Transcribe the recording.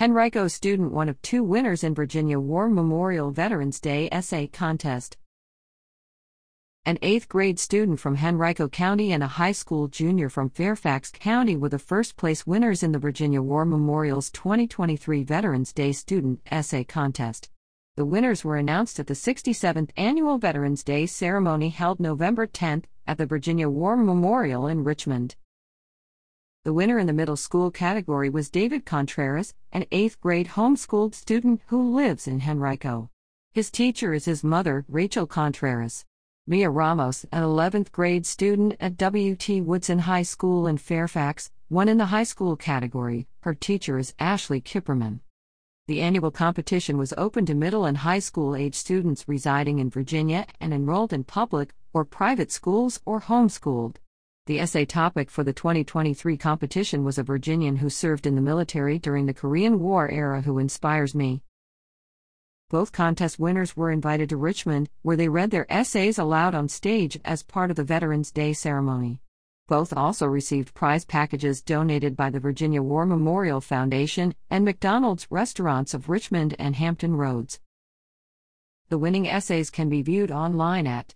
Henrico student one of two winners in Virginia War Memorial Veterans Day essay contest. An eighth grade student from Henrico County and a high school junior from Fairfax County were the first place winners in the Virginia War Memorial's 2023 Veterans Day Student Essay Contest. The winners were announced at the 67th Annual Veterans Day ceremony held November 10 at the Virginia War Memorial in Richmond. The winner in the middle school category was David Contreras, an eighth grade homeschooled student who lives in Henrico. His teacher is his mother, Rachel Contreras. Mia Ramos, an 11th grade student at W.T. Woodson High School in Fairfax, won in the high school category. Her teacher is Ashley Kipperman. The annual competition was open to middle and high school age students residing in Virginia and enrolled in public or private schools or homeschooled. The essay topic for the 2023 competition was a Virginian who served in the military during the Korean War era who inspires me. Both contest winners were invited to Richmond, where they read their essays aloud on stage as part of the Veterans Day ceremony. Both also received prize packages donated by the Virginia War Memorial Foundation and McDonald's Restaurants of Richmond and Hampton Roads. The winning essays can be viewed online at